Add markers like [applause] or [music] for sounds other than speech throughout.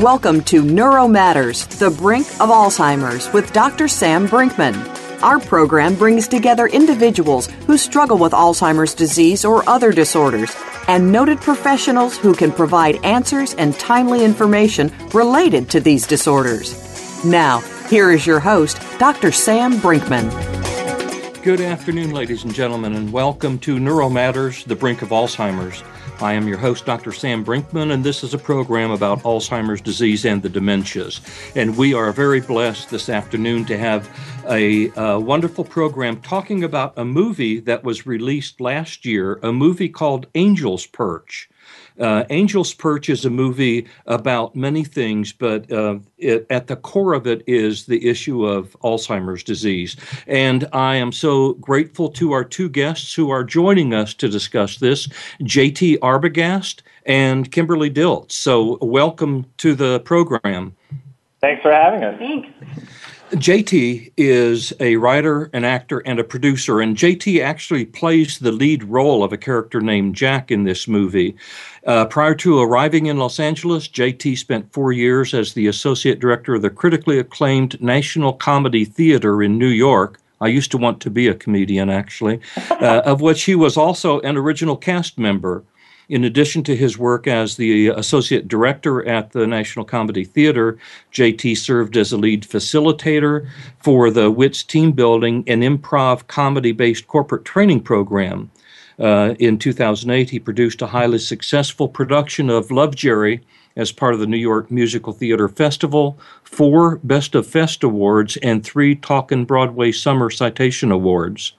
Welcome to Neuro Matters, the brink of Alzheimer's with Dr. Sam Brinkman. Our program brings together individuals who struggle with Alzheimer's disease or other disorders and noted professionals who can provide answers and timely information related to these disorders. Now, here is your host, Dr. Sam Brinkman. Good afternoon, ladies and gentlemen, and welcome to Neuro Matters, the brink of Alzheimer's. I am your host, Dr. Sam Brinkman, and this is a program about Alzheimer's disease and the dementias. And we are very blessed this afternoon to have a, a, wonderful program talking about a movie that was released last year, a movie called Angel's Perch. Uh, Angel's Perch is a movie about many things, but uh, it, at the core of it is the issue of Alzheimer's disease. And I am so grateful to our two guests who are joining us to discuss this JT Arbogast and Kimberly Dilts. So, welcome to the program. Thanks for having us. Thanks. JT is a writer, an actor, and a producer, and JT actually plays the lead role of a character named Jack in this movie. Uh, prior to arriving in Los Angeles, JT spent four years as the associate director of the critically acclaimed National Comedy Theater in New York. I used to want to be a comedian, actually, uh, of which he was also an original cast member. In addition to his work as the associate director at the National Comedy Theater, JT served as a lead facilitator for the WITS Team Building and Improv Comedy based corporate training program. Uh, in 2008, he produced a highly successful production of Love Jerry as part of the New York Musical Theater Festival, four Best of Fest awards, and three Talkin' Broadway Summer Citation Awards.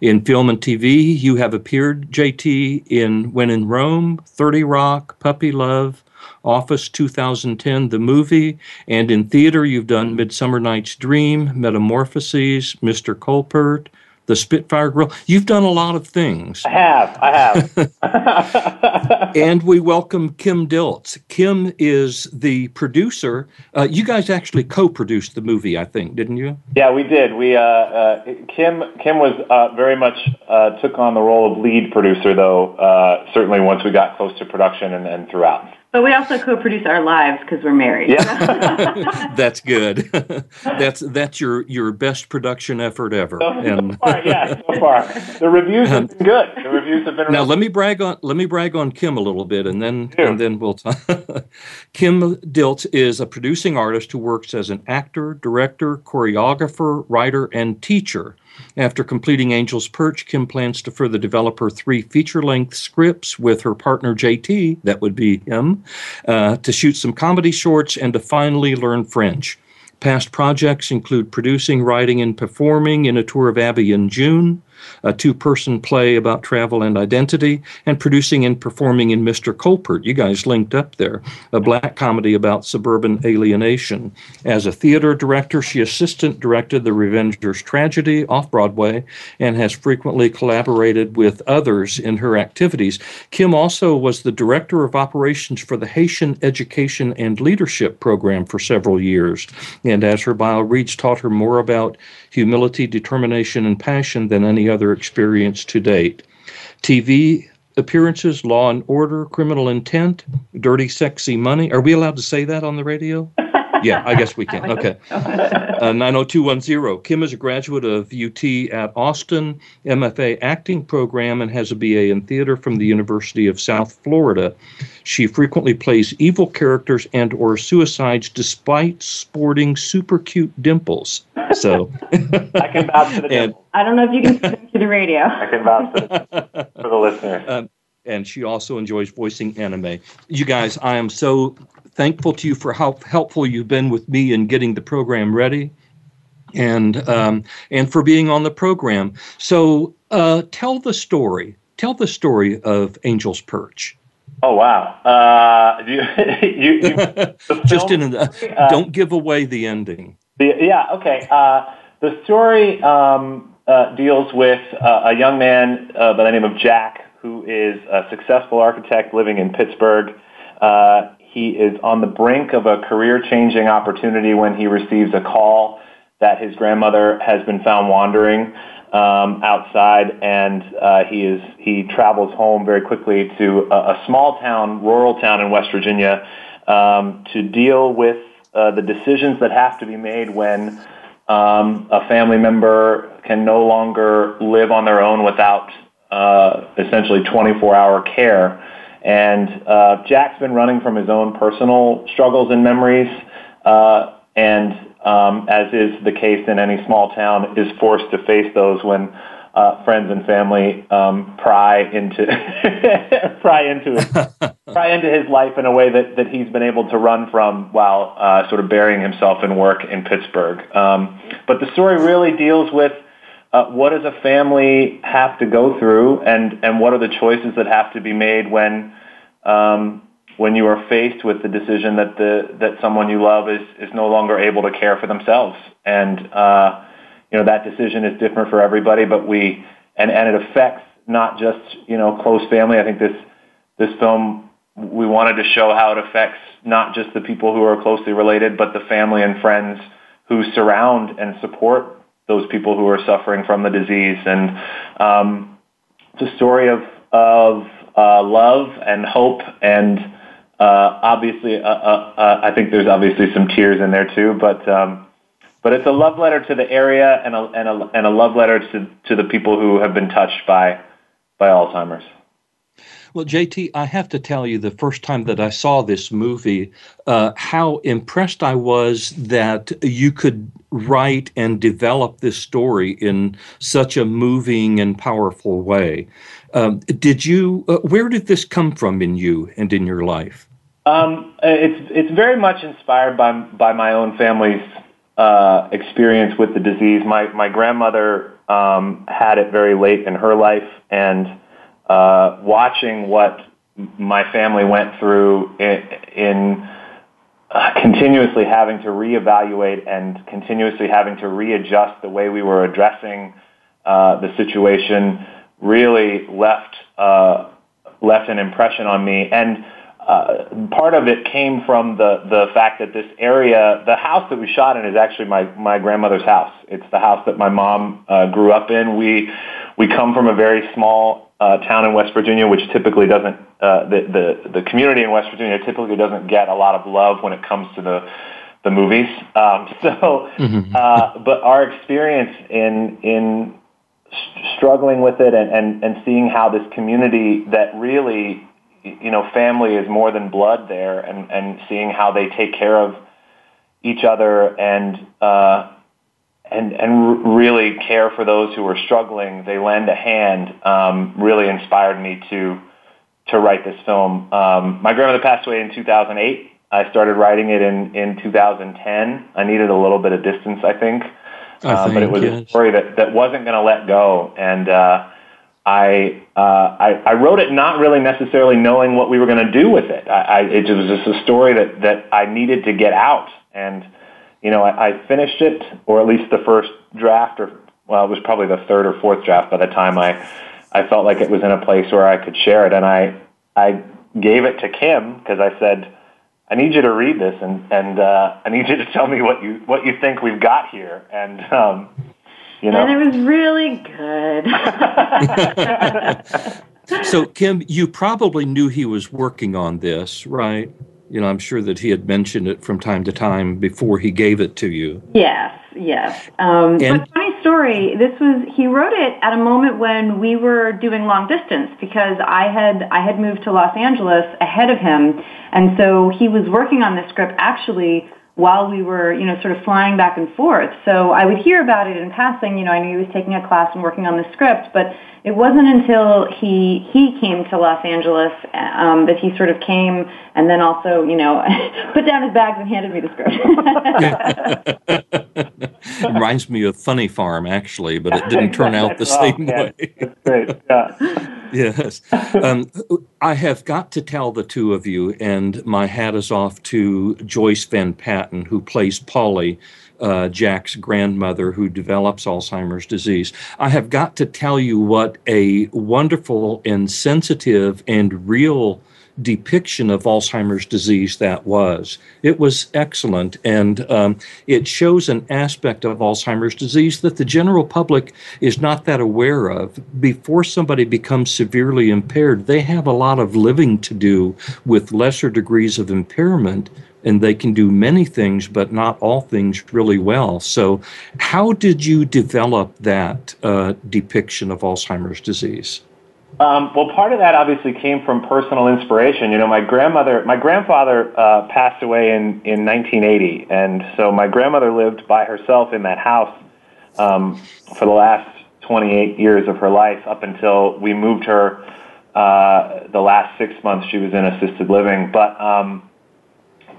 In film and TV, you have appeared, JT, in When in Rome, 30 Rock, Puppy Love, Office 2010, the movie, and in theater, you've done Midsummer Night's Dream, Metamorphoses, Mr. Kolpert, the Spitfire Grill. You've done a lot of things. I have. I have. [laughs] [laughs] and we welcome Kim Dilts. Kim is the producer. Uh, you guys actually co-produced the movie, I think, didn't you? Yeah, we did. We uh, uh, Kim Kim was uh, very much uh, took on the role of lead producer, though. Uh, certainly, once we got close to production and, and throughout. But we also co-produce our lives because we're married. Yeah. [laughs] [laughs] that's good. [laughs] that's that's your your best production effort ever. So, and, so far, yeah, so far the reviews have been good. The reviews have been. Now let me brag on let me brag on Kim a little bit, and then and then we'll talk. Kim Dilts is a producing artist who works as an actor, director, choreographer, writer, and teacher. After completing Angel's Perch, Kim plans to further develop her three feature length scripts with her partner JT, that would be him, uh, to shoot some comedy shorts and to finally learn French. Past projects include producing, writing, and performing in a tour of Abbey in June, a two person play about travel and identity, and producing and performing in Mr. Kolpert. You guys linked up there, a black comedy about suburban alienation. As a theater director, she assistant directed The Revenger's Tragedy off Broadway and has frequently collaborated with others in her activities. Kim also was the director of operations for the Haitian Education and Leadership Program for several years. And as her bio reads, taught her more about humility, determination, and passion than any other experience to date. TV appearances, Law and Order, Criminal Intent, Dirty Sexy Money. Are we allowed to say that on the radio? [laughs] yeah, I guess we can. [laughs] Okay. Uh, 90210. Kim is a graduate of UT at Austin, MFA acting program, and has a BA in theater from the University of South Florida. She frequently plays evil characters and or suicides despite sporting super cute dimples. So [laughs] I can vouch for the [laughs] and, I don't know if you can say to the radio. I can vouch for, for the listeners. Um, and she also enjoys voicing anime. You guys, I am so thankful to you for how helpful you've been with me in getting the program ready. and um, and for being on the program. So uh, tell the story. Tell the story of Angel's Perch. Oh wow! Uh, [laughs] you, you, you [laughs] just in a, uh, don't give away the ending. The, yeah. Okay. Uh, the story um, uh, deals with uh, a young man by the name of Jack, who is a successful architect living in Pittsburgh. He is on the brink of a career-changing opportunity when he receives a call that his grandmother has been found wandering um, outside, and uh, he is he travels home very quickly to a, a small town, rural town in West Virginia, um, to deal with uh, the decisions that have to be made when um, a family member can no longer live on their own without uh, essentially 24-hour care. And uh, Jack's been running from his own personal struggles and memories, uh, and um, as is the case in any small town, is forced to face those when uh, friends and family um, pry into [laughs] pry into his, [laughs] pry into his life in a way that, that he's been able to run from while uh, sort of burying himself in work in Pittsburgh. Um, but the story really deals with uh, what does a family have to go through, and and what are the choices that have to be made when um, when you are faced with the decision that the that someone you love is is no longer able to care for themselves, and uh, you know that decision is different for everybody, but we and and it affects not just you know close family. I think this this film we wanted to show how it affects not just the people who are closely related, but the family and friends who surround and support those people who are suffering from the disease. And um, it's a story of of uh, love and hope and uh, obviously, uh, uh, uh, I think there's obviously some tears in there too, but um, but it's a love letter to the area and a, and a, and a love letter to, to the people who have been touched by by Alzheimer's. Well, JT, I have to tell you, the first time that I saw this movie, uh, how impressed I was that you could write and develop this story in such a moving and powerful way. Um, did you? Uh, where did this come from in you and in your life? Um, it's it's very much inspired by by my own family's uh, experience with the disease. My my grandmother um, had it very late in her life, and uh, watching what my family went through in, in uh, continuously having to reevaluate and continuously having to readjust the way we were addressing uh, the situation really left uh, left an impression on me and uh, part of it came from the the fact that this area, the house that we shot in, is actually my my grandmother's house. It's the house that my mom uh, grew up in. We we come from a very small uh, town in West Virginia, which typically doesn't uh, the the the community in West Virginia typically doesn't get a lot of love when it comes to the the movies. Um, [laughs] so, mm-hmm. uh, but our experience in in struggling with it and, and, and seeing how this community that really you know, family is more than blood there, and and seeing how they take care of each other and uh, and and really care for those who are struggling. They lend a hand. Um, really inspired me to to write this film. Um, my grandmother passed away in 2008. I started writing it in in 2010. I needed a little bit of distance, I think, I uh, think but it was yes. a story that that wasn't going to let go, and. Uh, I, uh, I, I wrote it not really necessarily knowing what we were going to do with it. I, I, it was just a story that, that I needed to get out. And, you know, I, I finished it, or at least the first draft, or, well, it was probably the third or fourth draft by the time I, I felt like it was in a place where I could share it. And I, I gave it to Kim because I said, I need you to read this and, and uh, I need you to tell me what you, what you think we've got here. And, um, you know? And it was really good. [laughs] so, Kim, you probably knew he was working on this, right? You know, I'm sure that he had mentioned it from time to time before he gave it to you. Yes, yes. Um, and, but funny story. This was he wrote it at a moment when we were doing long distance because I had I had moved to Los Angeles ahead of him, and so he was working on this script actually while we were, you know, sort of flying back and forth. So I would hear about it in passing. You know, I knew he was taking a class and working on the script, but it wasn't until he he came to Los Angeles um, that he sort of came and then also, you know, [laughs] put down his bags and handed me the script. [laughs] Reminds me of Funny Farm, actually, but it didn't turn out the [laughs] same yeah, way. Great. Yeah. yes. Um, I have got to tell the two of you, and my hat is off to Joyce Van Patten, who plays Polly, uh, Jack's grandmother who develops Alzheimer's disease. I have got to tell you what a wonderful and sensitive and real depiction of Alzheimer's disease that was. It was excellent, and um, it shows an aspect of Alzheimer's disease that the general public is not that aware of. Before somebody becomes severely impaired, they have a lot of living to do with lesser degrees of impairment. And they can do many things, but not all things really well. So, how did you develop that uh, depiction of Alzheimer's disease? Um, well, part of that obviously came from personal inspiration. You know, my grandmother, my grandfather uh, passed away in, in 1980, and so my grandmother lived by herself in that house um, for the last 28 years of her life up until we moved her uh, the last six months she was in assisted living. But um,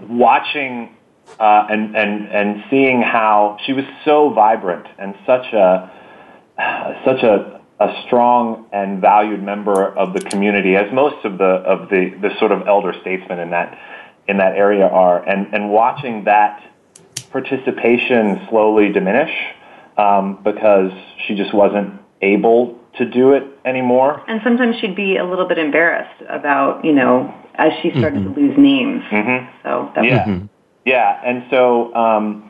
watching uh, and, and, and seeing how she was so vibrant and such a, such a, a strong and valued member of the community, as most of the of the, the sort of elder statesmen in that in that area are, and and watching that participation slowly diminish um, because she just wasn't able to do it anymore. And sometimes she'd be a little bit embarrassed about you know as she started mm-hmm. to lose names. Mm-hmm. So that yeah, was- yeah, and so. Um,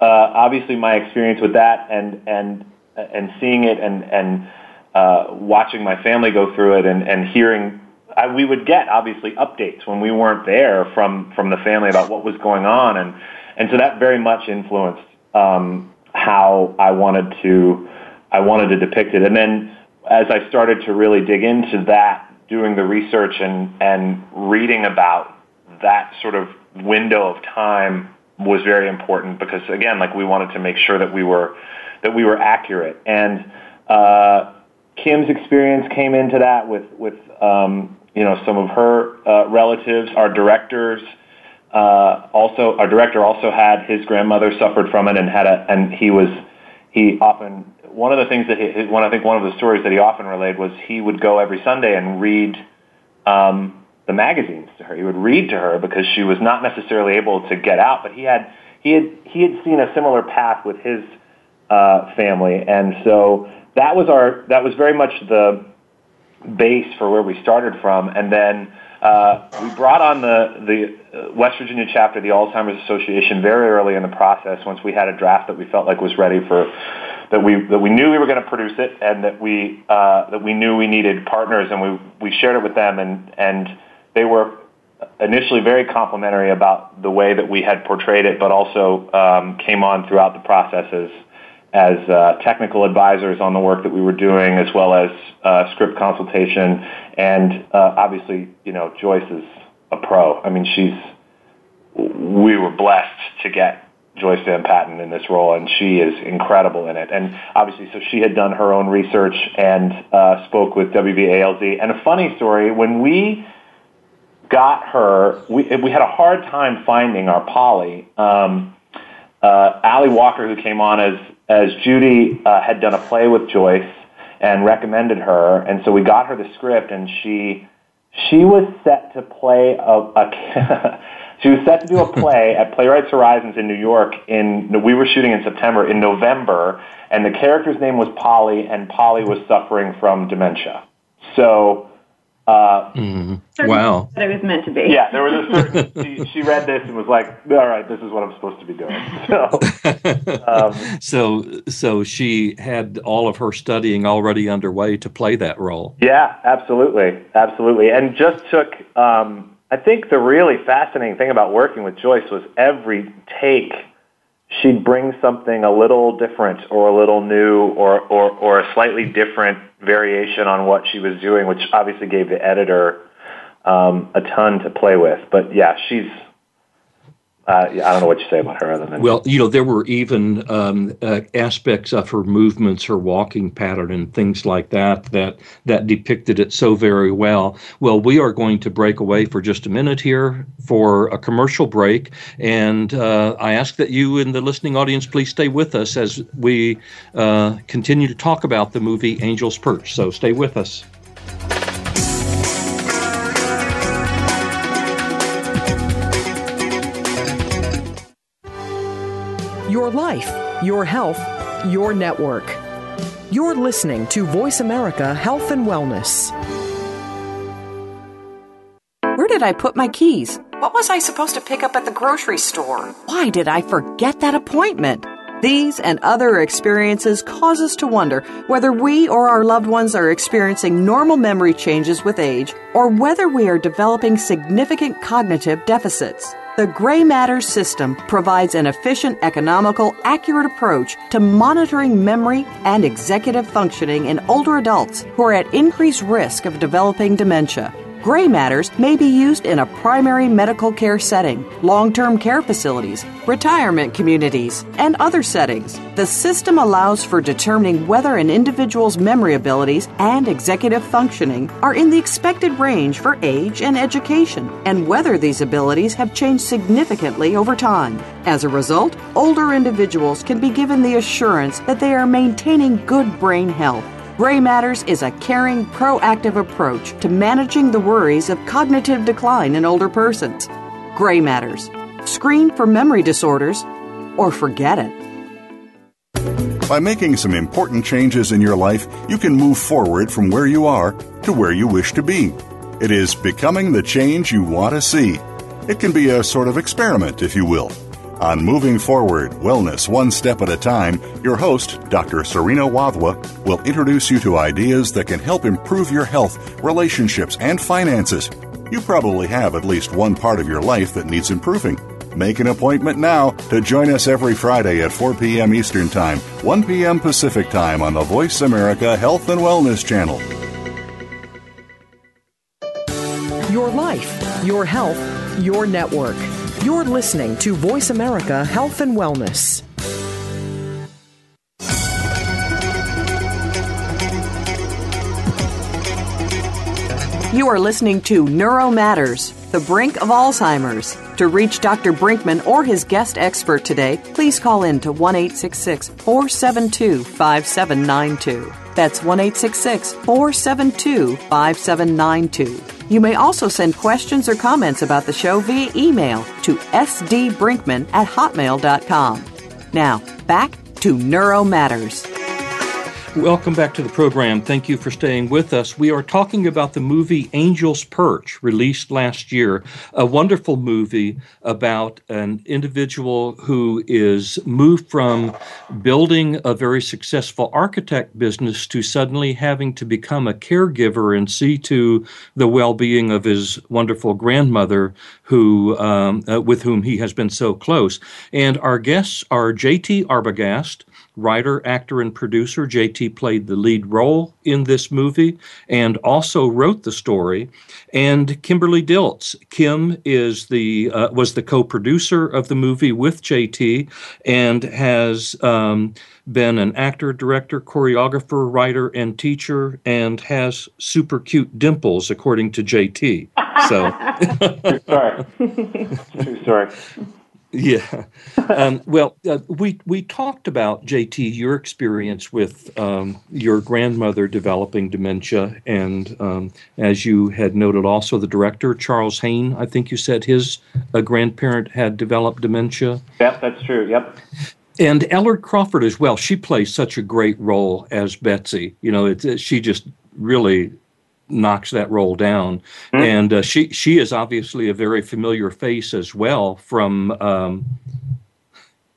uh, obviously, my experience with that and and and seeing it and and uh, watching my family go through it and and hearing I, we would get obviously updates when we weren't there from from the family about what was going on and and so that very much influenced um, how I wanted to I wanted to depict it and then as I started to really dig into that doing the research and and reading about that sort of window of time was very important because again like we wanted to make sure that we were that we were accurate. And uh, Kim's experience came into that with with um, you know some of her uh, relatives. Our directors uh, also our director also had his grandmother suffered from it and had a and he was he often one of the things that he, one I think one of the stories that he often relayed was he would go every Sunday and read um, the magazines to her. He would read to her because she was not necessarily able to get out, but he had he had he had seen a similar path with his uh, family, and so that was our that was very much the base for where we started from, and then. Uh, we brought on the, the West Virginia chapter of the Alzheimer's Association very early in the process. Once we had a draft that we felt like was ready for, that we that we knew we were going to produce it, and that we uh, that we knew we needed partners, and we we shared it with them, and and they were initially very complimentary about the way that we had portrayed it, but also um, came on throughout the processes as uh, technical advisors on the work that we were doing, as well as uh, script consultation. And uh, obviously, you know, Joyce is a pro. I mean, she's. We were blessed to get Joyce Van Patten in this role, and she is incredible in it. And obviously, so she had done her own research and uh, spoke with WVALZ. And a funny story: when we got her, we we had a hard time finding our Polly. Um, uh, Ally Walker, who came on as as Judy uh, had done a play with Joyce and recommended her, and so we got her the script, and she she was set to play a, a [laughs] she was set to do a play at Playwrights Horizons in New York. In we were shooting in September. In November, and the character's name was Polly, and Polly was suffering from dementia. So uh, mm. Wow. That it was meant to be. Yeah, there was a [laughs] certain, she, she, read this and was like, all right, this is what I'm supposed to be doing. [laughs] So, um, so, so she had all of her studying already underway to play that role. Yeah, absolutely. Absolutely. And just took, um, I think the really fascinating thing about working with Joyce was every take she'd bring something a little different or a little new or, or, or a slightly different variation on what she was doing, which obviously gave the editor um, a ton to play with. But yeah, she's uh, I don't know what you say about her other than. Well, you know, there were even um, uh, aspects of her movements, her walking pattern, and things like that that that depicted it so very well. Well, we are going to break away for just a minute here for a commercial break, and uh, I ask that you in the listening audience please stay with us as we uh, continue to talk about the movie Angel's Perch. So stay with us. Your life, your health, your network. You're listening to Voice America Health and Wellness. Where did I put my keys? What was I supposed to pick up at the grocery store? Why did I forget that appointment? These and other experiences cause us to wonder whether we or our loved ones are experiencing normal memory changes with age or whether we are developing significant cognitive deficits. The Gray Matter system provides an efficient, economical, accurate approach to monitoring memory and executive functioning in older adults who are at increased risk of developing dementia. Gray matters may be used in a primary medical care setting, long term care facilities, retirement communities, and other settings. The system allows for determining whether an individual's memory abilities and executive functioning are in the expected range for age and education, and whether these abilities have changed significantly over time. As a result, older individuals can be given the assurance that they are maintaining good brain health. Gray Matters is a caring, proactive approach to managing the worries of cognitive decline in older persons. Gray Matters. Screen for memory disorders or forget it. By making some important changes in your life, you can move forward from where you are to where you wish to be. It is becoming the change you want to see. It can be a sort of experiment, if you will. On Moving Forward Wellness One Step at a Time, your host, Dr. Serena Wadhwa, will introduce you to ideas that can help improve your health, relationships, and finances. You probably have at least one part of your life that needs improving. Make an appointment now to join us every Friday at 4 p.m. Eastern Time, 1 p.m. Pacific Time on the Voice America Health and Wellness Channel. Your life, your health, your network. You're listening to Voice America Health and Wellness. You are listening to Neuro Matters, the brink of Alzheimer's. To reach Dr. Brinkman or his guest expert today, please call in to 1 472 5792. That's 1 472 5792. You may also send questions or comments about the show via email to sdbrinkman at hotmail.com. Now, back to Neuro Matters. Welcome back to the program. Thank you for staying with us. We are talking about the movie Angel's Perch, released last year, a wonderful movie about an individual who is moved from building a very successful architect business to suddenly having to become a caregiver and see to the well-being of his wonderful grandmother, who um, uh, with whom he has been so close. And our guests are J.T. Arbogast writer, actor, and producer. JT played the lead role in this movie and also wrote the story. And Kimberly Dilts. Kim is the uh, was the co-producer of the movie with JT and has um, been an actor, director, choreographer, writer, and teacher, and has super cute dimples, according to JT. So, [laughs] true story. Yeah. Um, well, uh, we we talked about JT your experience with um, your grandmother developing dementia, and um, as you had noted, also the director Charles Haine. I think you said his uh, grandparent had developed dementia. Yep, that's true. Yep. And Ellen Crawford as well. She plays such a great role as Betsy. You know, it, she just really knocks that role down. Mm-hmm. And uh, she she is obviously a very familiar face as well from. Um,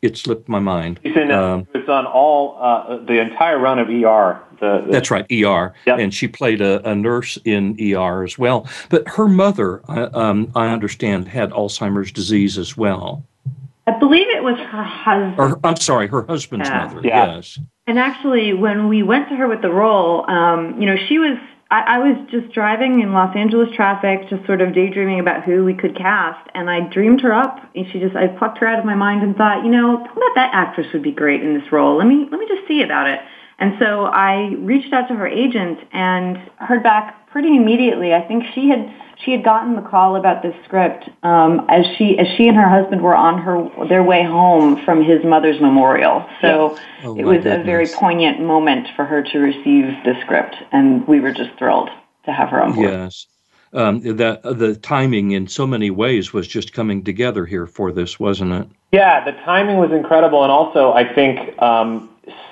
it slipped my mind. She's in, uh, um, it's on all uh, the entire run of ER. The, the, that's right, ER. Yep. And she played a, a, nurse in ER as well. But her mother, uh, um, I understand, had Alzheimer's disease as well. I believe it was her husband. Or, I'm sorry, her husband's yeah. mother. Yeah. Yes. And actually, when we went to her with the role, um, you know, she was I, I was just driving in Los Angeles traffic, just sort of daydreaming about who we could cast, and I dreamed her up. And she just, I plucked her out of my mind and thought, you know, bet that actress would be great in this role. Let me, let me just see about it. And so I reached out to her agent and heard back pretty immediately. I think she had she had gotten the call about this script um, as she as she and her husband were on her their way home from his mother's memorial. So oh, it was goodness. a very poignant moment for her to receive the script, and we were just thrilled to have her on board. Yes. Um, that uh, the timing in so many ways was just coming together here for this, wasn't it? Yeah, the timing was incredible, and also I think um,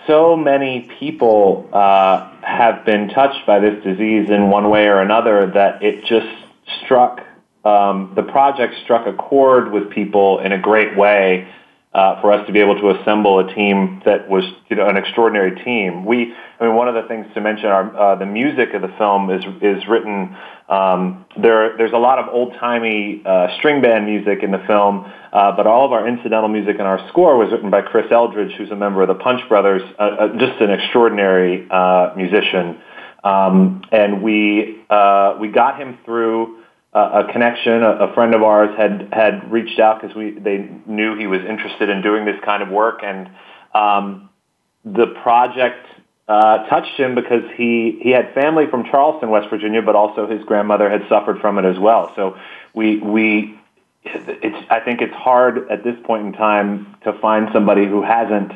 so many people uh, have been touched by this disease in one way or another that it just struck um, the project struck a chord with people in a great way uh, for us to be able to assemble a team that was you know an extraordinary team. We, I mean, one of the things to mention are uh, the music of the film is is written. Um, there, there's a lot of old timey uh, string band music in the film, uh, but all of our incidental music and our score was written by Chris Eldridge, who's a member of the Punch Brothers, uh, uh, just an extraordinary musician. Um, and we uh, we got him through a connection. A, a, friend of ours had had reached out because we they knew he was interested in doing this kind of work, and um, the project uh, touched him because he he had family from Charleston, West Virginia, but also his grandmother had suffered from it as well. So we we it's I think it's hard at this point in time to find somebody who hasn't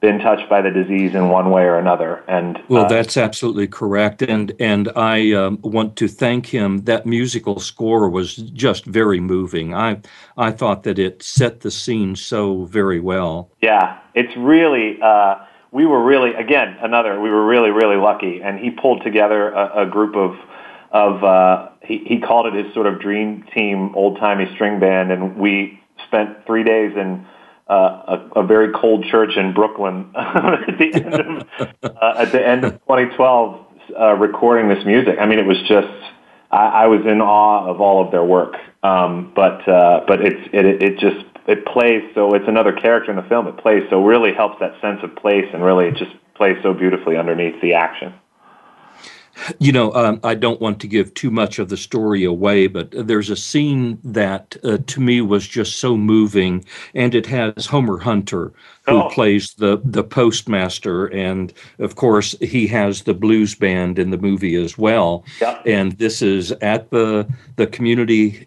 been touched by the disease in one way or another. And well, uh, that's absolutely correct. And and I um, want to thank him. That musical score was just very moving. I I thought that it set the scene so very well. Yeah, it's really. Uh, we were really again another. We were really really lucky, and he pulled together a, a group of of. Uh, he, he called it his sort of dream team, old timey string band, and we spent three days in uh, a, a very cold church in Brooklyn [laughs] at the end of uh, at the end of 2012, uh, recording this music. I mean, it was just I, I was in awe of all of their work. Um, but uh, but it's it it just it plays so it's another character in the film. It plays so really helps that sense of place and really it just plays so beautifully underneath the action. You know, um, I don't want to give too much of the story away, but there's a scene that uh, to me was just so moving, and it has Homer Hunter, who oh. plays the the postmaster, and of course he has the blues band in the movie as well. Yep. And this is at the the community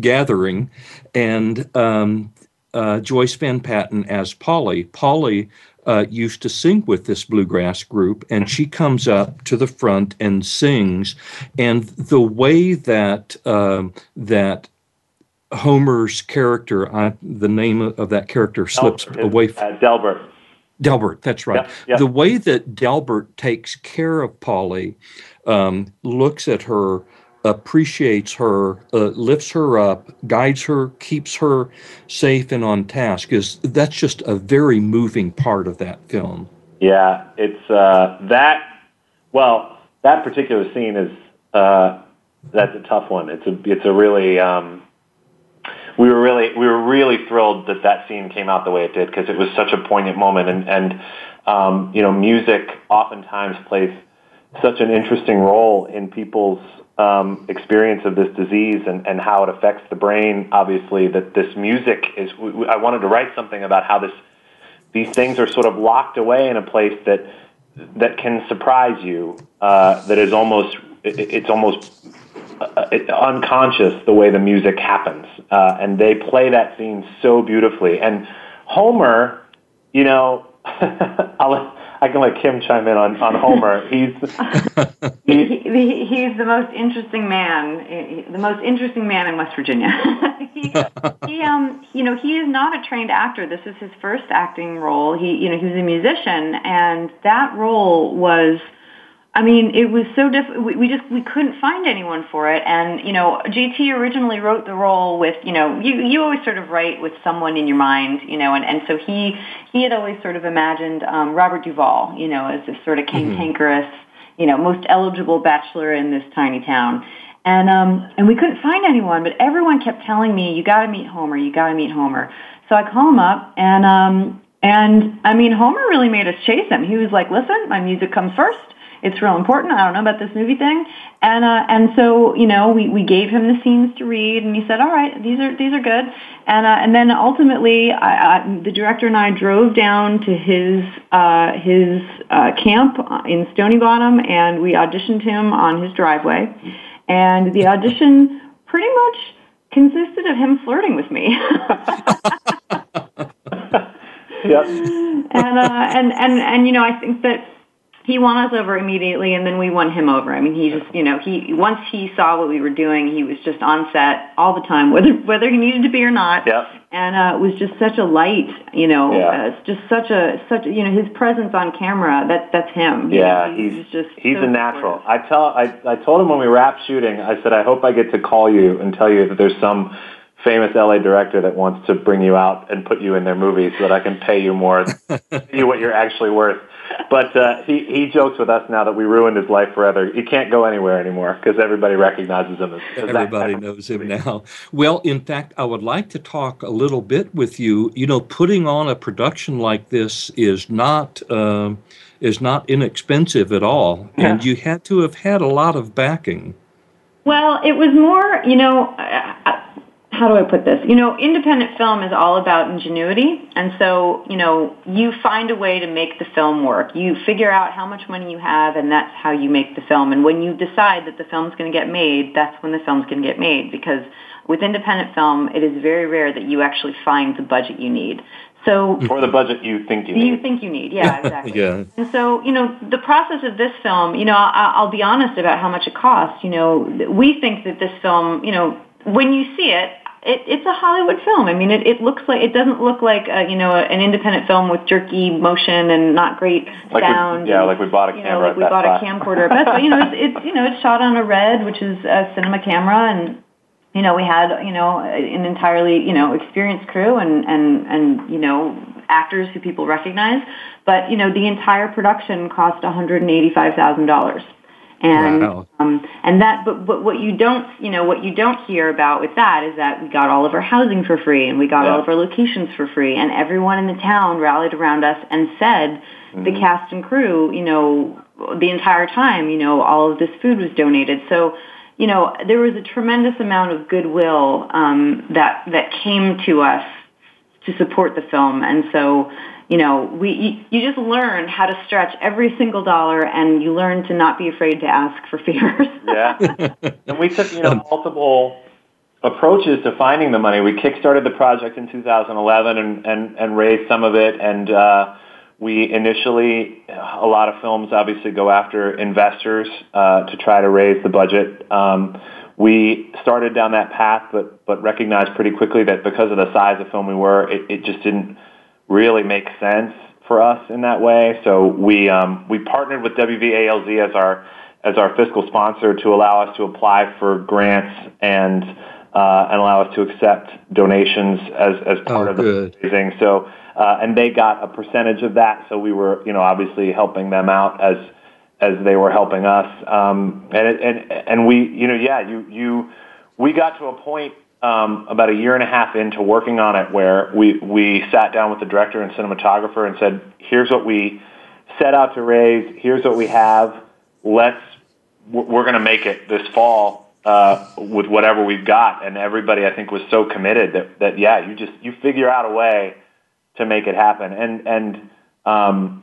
gathering, and um, uh, Joyce Van Patten as Polly. Polly uh, used to sing with this bluegrass group, and she comes up to the front and sings. And the way that um, that Homer's character, I, the name of that character slips Delbert, away. From, uh, Delbert. Delbert, that's right. Yep, yep. The way that Delbert takes care of Polly, um, looks at her, appreciates her, uh, lifts her up, guides her, keeps her safe and on task is that's just a very moving part of that film. Yeah, it's uh, that. Well, that particular scene is uh, that's a tough one. It's a it's a really um, we were really we were really thrilled that that scene came out the way it did because it was such a poignant moment and and um, you know music oftentimes plays such an interesting role in people's um, experience of this disease and, and how it affects the brain. Obviously, that this music is. I wanted to write something about how this these things are sort of locked away in a place that that can surprise you. Uh, that is almost it, it's almost uh, unconscious the way the music happens, uh, and they play that scene so beautifully. And Homer, you know, [laughs] I'll I can let Kim chime in on, on Homer. He's [laughs] he, he, he's the most interesting man, the most interesting man in West Virginia. [laughs] he, [laughs] he um you know he is not a trained actor. This is his first acting role. He you know he was a musician, and that role was I mean, it was so difficult. We, we just we couldn't find anyone for it, and you know, JT originally wrote the role with you know you you always sort of write with someone in your mind, you know, and and so he he had always sort of imagined um, Robert Duvall, you know, as this sort of cantankerous, mm-hmm. you know, most eligible bachelor in this tiny town, and um and we couldn't find anyone, but everyone kept telling me you got to meet Homer, you got to meet Homer. So I call him up, and um and I mean Homer really made us chase him. He was like, listen, my music comes first it's real important. I don't know about this movie thing. And, uh, and so, you know, we, we gave him the scenes to read and he said, all right, these are, these are good. And, uh, and then ultimately, I, I, the director and I drove down to his, uh, his, uh, camp in Stony Bottom and we auditioned him on his driveway. And the audition pretty much consisted of him flirting with me. yep. [laughs] [laughs] And uh, and and and you know, I think that he won us over immediately, and then we won him over. I mean, he just you know he once he saw what we were doing, he was just on set all the time, whether whether he needed to be or not. Yep. And uh, it was just such a light, you know, Yeah. uh, just such a such a, you know his presence on camera. That that's him. you Yeah, know, he's just he's so a natural. supportive. I tell I I told him when we wrapped shooting, I said I hope I get to call you and tell you that there's some famous LA director that wants to bring you out and put you in their movie so that I can pay you more, [laughs] pay you what you're actually worth. But uh, he he jokes with us now that we ruined his life forever. He can't go anywhere anymore because everybody recognizes him as, as Everybody knows him now. Well, in fact, I would like to talk a little bit with you. You know, putting on a production like this is not um, is not inexpensive at all, and you had to have had a lot of backing. Well, it was more, you know, uh, uh, how do I put this? You know, independent film is all about ingenuity. And so, you know, you find a way to make the film work. You figure out how much money you have, and that's how you make the film. And when you decide that the film's going to get made, that's when the film's going to get made. Because with independent film, it is very rare that you actually find the budget you need. So For the budget you think you need. you think you need, yeah, [laughs] exactly. Yeah. And so, you know, the process of this film, you know, I, I'll be honest about how much it costs. You know, we think that this film, you know, when you see it, it it's a Hollywood film. I mean, it, it looks like it doesn't look like a, you know an independent film with jerky motion and not great Like we- sound. yeah, and, like we bought a you camera know, like we bought a camcorder. But you know, it's, it's you know it's shot on a red, which is a cinema camera, and you know we had you know an entirely you know experienced crew and and and you know actors who people recognize. But you know the entire production cost one hundred and eighty five thousand dollars. And Wow. um, and that, but, but what you don't, you know, what you don't hear about with that is that we got all of our housing for free, and we got Yeah. all of our locations for free, and everyone in the town rallied around us and said, the cast and crew, you know, the entire time, you know, all of this food was donated. So, you know, there was a tremendous amount of goodwill um, that that came to us to support the film, and so you know, we you, you just learn how to stretch every single dollar, and you learn to not be afraid to ask for [laughs] favors. Yeah. and we took, you know, [laughs] multiple approaches to finding the money. We kickstarted the project in 2011 and, and, and raised some of it. And uh, we initially, a lot of films obviously go after investors uh, to try to raise the budget. Um, we started down that path, but, but recognized pretty quickly that because of the size of film we were, it, it just didn't really make sense for us in that way. So we um, we partnered with WVALZ as our as our fiscal sponsor to allow us to apply for grants and uh, and allow us to accept donations as as part Oh, of the fundraising. So uh, and they got a percentage of that. So we were you know obviously helping them out as as they were helping us. Um, and it, and and we you know yeah you you we got to a point um, about a year and a half into working on it where we, we sat down with the director and cinematographer and said, here's what we set out to raise, here's what we have, let's, we're going to make it this fall uh, with whatever we've got. And everybody, I think, was so committed that, that, yeah, you just, you figure out a way to make it happen. And, and, um,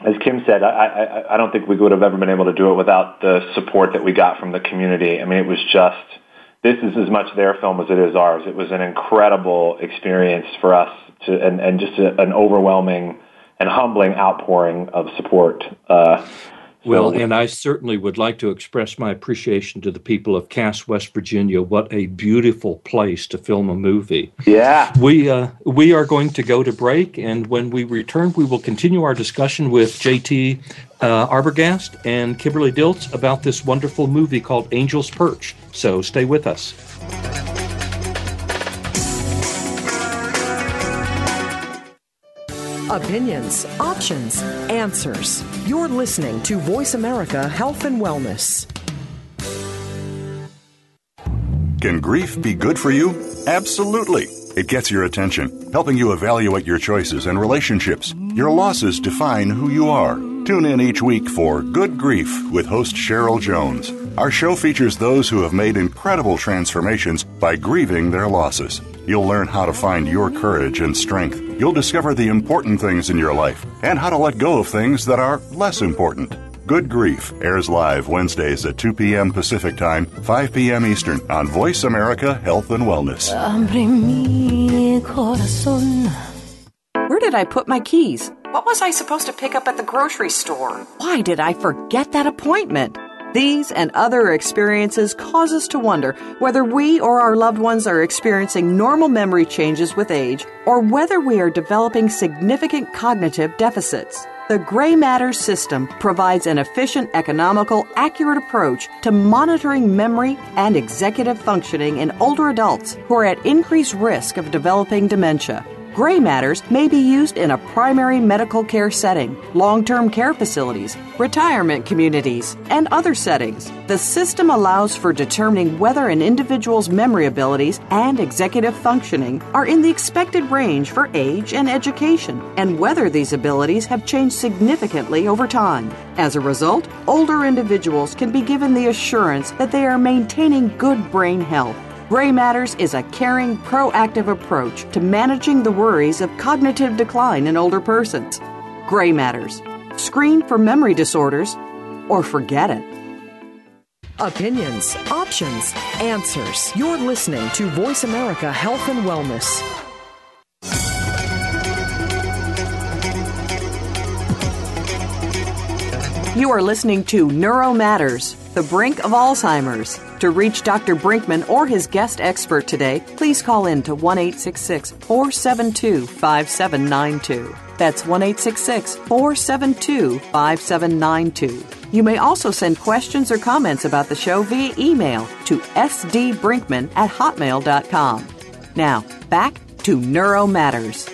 as Kim said, I, I, I don't think we would have ever been able to do it without the support that we got from the community. I mean, it was just, this is as much their film as it is ours. It was an incredible experience for us to, and, and just a, an overwhelming and humbling outpouring of support. Uh, Well, and I certainly would like to express my appreciation to the people of Cass, West Virginia. What a beautiful place to film a movie. yeah, We uh, we are going to go to break, and when we return, we will continue our discussion with JT uh, Arbogast and Kimberly Dilts about this wonderful movie called Angel's Perch. So stay with us. Opinions, options, answers. You're listening to Voice America Health and Wellness. Can grief be good for you? Absolutely. It gets your attention, helping you evaluate your choices and relationships. Your losses define who you are. Tune in each week for Good Grief with host Cheryl Jones. Our show features those who have made incredible transformations by grieving their losses. You'll learn how to find your courage and strength. You'll discover the important things in your life and how to let go of things that are less important. Good Grief airs live Wednesdays at 2 p.m. Pacific Time, 5 p.m. Eastern on Voice America Health and Wellness. Where did I put my keys? What was I supposed to pick up at the grocery store? Why did I forget that appointment? These and other experiences cause us to wonder whether we or our loved ones are experiencing normal memory changes with age or whether we are developing significant cognitive deficits. The Gray matter system provides an efficient, economical, accurate approach to monitoring memory and executive functioning in older adults who are at increased risk of developing dementia. Gray matters may be used in a primary medical care setting, long term care facilities, retirement communities, and other settings. The system allows for determining whether an individual's memory abilities and executive functioning are in the expected range for age and education, and whether these abilities have changed significantly over time. As a result, older individuals can be given the assurance that they are maintaining good brain health. Gray Matters is a caring, proactive approach to managing the worries of cognitive decline in older persons. Gray Matters. Screen for memory disorders or forget it. Opinions, options, answers. You're listening to Voice America Health and Wellness. You are listening to Neuro Matters, the brink of Alzheimer's. To reach Dr. Brinkman or his guest expert today, please call in to 1 472 5792. That's 1 472 5792. You may also send questions or comments about the show via email to sdbrinkman at hotmail.com. Now, back to Neuro Matters.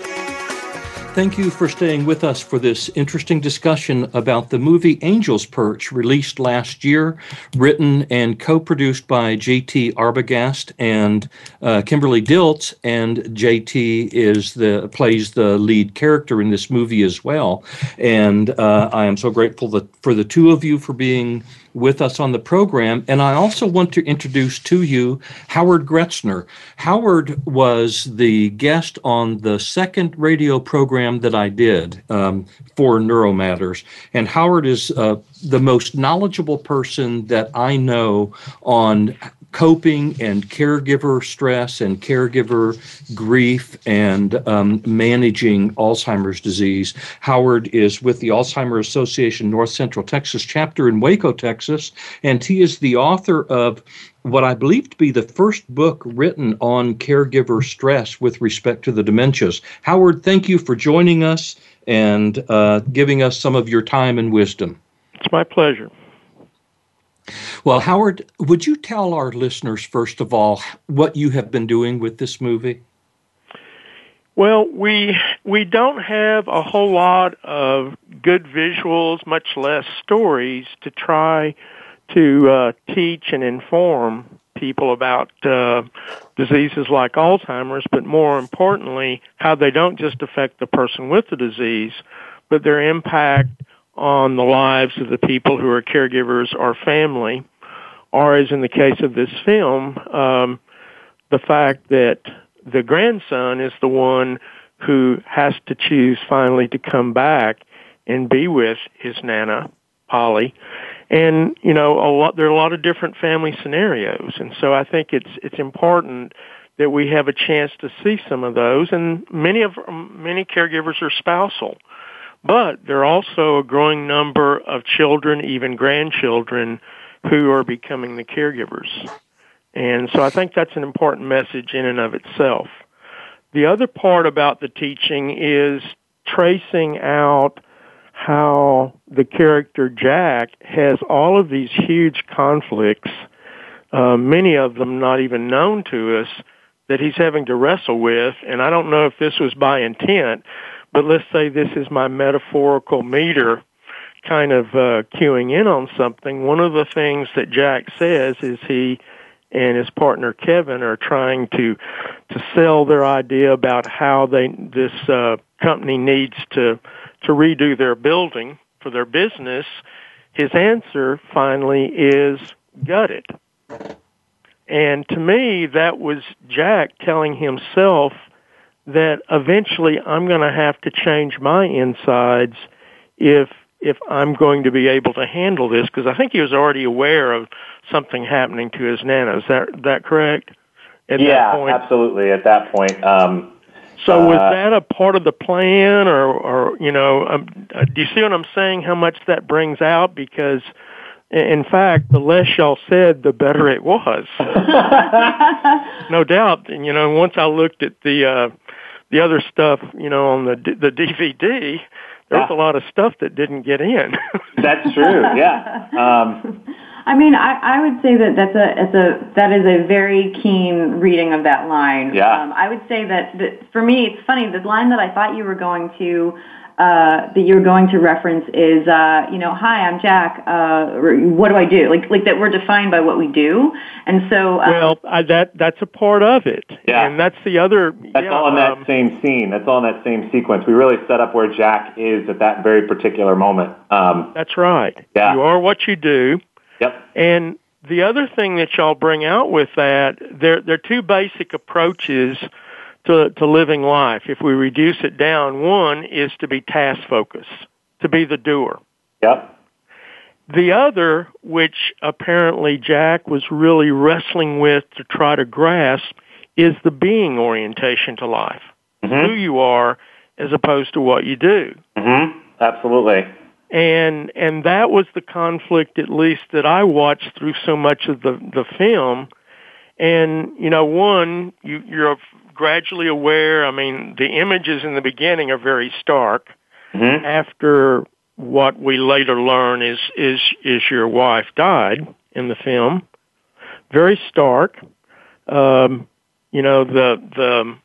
Thank you for staying with us for this interesting discussion about the movie Angel's Perch, released last year, written and co-produced by J.T. Arbogast and uh, Kimberly Dilts, and J.T. is the plays the lead character in this movie as well. And uh, I am so grateful that, for the two of you for being with us on the program. And I also want to introduce to you Howard Gruetzner. Howard was the guest on the second radio program that I did um, for Neuromatters. And Howard is uh, the most knowledgeable person that I know on coping and caregiver stress and caregiver grief and um, managing Alzheimer's disease. Howard is with the Alzheimer's Association North Central Texas chapter in Waco, Texas, and he is the author of what I believe to be the first book written on caregiver stress with respect to the dementias. Howard, thank you for joining us and uh, giving us some of your time and wisdom. It's my pleasure. Well, Howard, would you tell our listeners, first of all, what you have been doing with this movie? Well, we we don't have a whole lot of good visuals, much less stories to try to uh, teach and inform people about uh, diseases like Alzheimer's, but more importantly, how they don't just affect the person with the disease, but their impact on the lives of the people who are caregivers or family, or as in the case of this film, um, the fact that the grandson is the one who has to choose finally to come back and be with his nana, Polly. And you know, a lot there are a lot of different family scenarios, and so I think it's it's important that we have a chance to see some of those. And many of many caregivers are spousal. But there are also a growing number of children, even grandchildren, who are becoming the caregivers. And so I think that's an important message in and of itself. The other part about the teaching is tracing out how the character Jack has all of these huge conflicts, uh, many of them not even known to us, that he's having to wrestle with. And I don't know if this was by intent, but let's say this is my metaphorical meter kind of uh, cueing in on something. One of the things that Jack says is he and his partner Kevin are trying to to sell their idea about how they this uh, company needs to to redo their building for their business, his answer finally is gut it. And to me, that was Jack telling himself that eventually I'm going to have to change my insides if if I'm going to be able to handle this because I think he was already aware of something happening to his nana. Is that that correct? At yeah, absolutely. At that point, um, so was uh, that a part of the plan, or, or you know, um, uh, do you see what I'm saying? How much that brings out? Because, in fact, the less y'all said, the better it was. [laughs] no doubt. And you know, once I looked at the uh, the other stuff, you know, on the the DVD, there's was a lot of stuff that didn't get in. [laughs] That's true. Yeah. Um, [laughs] I mean, I, I would say that that's a, it's a that is a very keen reading of that line. Yeah. Um, I would say that, that for me, it's funny. The line that I thought you were going to uh, that you're going to reference is, uh, you know, hi, I'm Jack. Uh, what do I do? Like, like that we're defined by what we do, and so. Uh, well, I, that that's a part of it. Yeah. And that's the other. That's yeah, all in that um, same scene. That's all in that same sequence. We really set up where Jack is at that very particular moment. Um, that's right. Yeah. You are what you do. Yep. And the other thing that y'all bring out with that, there, there are two basic approaches to, to living life. If we reduce it down, one is to be task focused, to be the doer. Yep. The other, which apparently Jack was really wrestling with to try to grasp, is the being orientation to life. Mm-hmm. Who you are as opposed to what you do. Mm-hmm. Absolutely and and that was the conflict at least that I watched through so much of the the film and you know one you you're gradually aware I mean the images in the beginning are very stark mm-hmm. after what we later learn is is is your wife died in the film very stark um you know the the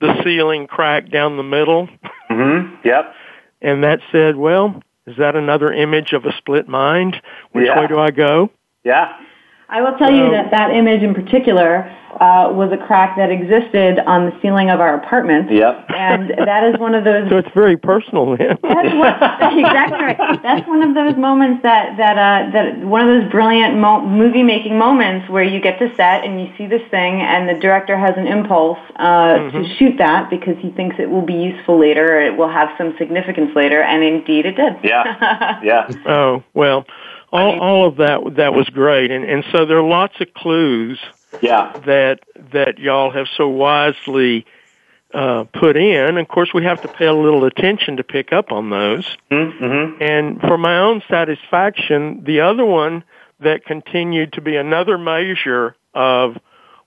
the ceiling cracked down the middle mhm yep and that said well is that another image of a split mind? Which yeah. way do I go? Yeah. I will tell you that that image in particular uh, was a crack that existed on the ceiling of our apartment. Yep. And that is one of those. So it's very personal then. [laughs] That's what, exactly right. That's one of those moments that that uh, that one of those brilliant mo- movie making moments where you get to set and you see this thing, and the director has an impulse uh, mm-hmm. to shoot that because he thinks it will be useful later, or it will have some significance later, and indeed it did. Yeah. [laughs] yeah. Oh well all, all of that that was great, and and so there are lots of clues. Yeah. That that y'all have so wisely uh, put in. Of course, we have to pay a little attention to pick up on those. Mm-hmm. And for my own satisfaction, the other one that continued to be another measure of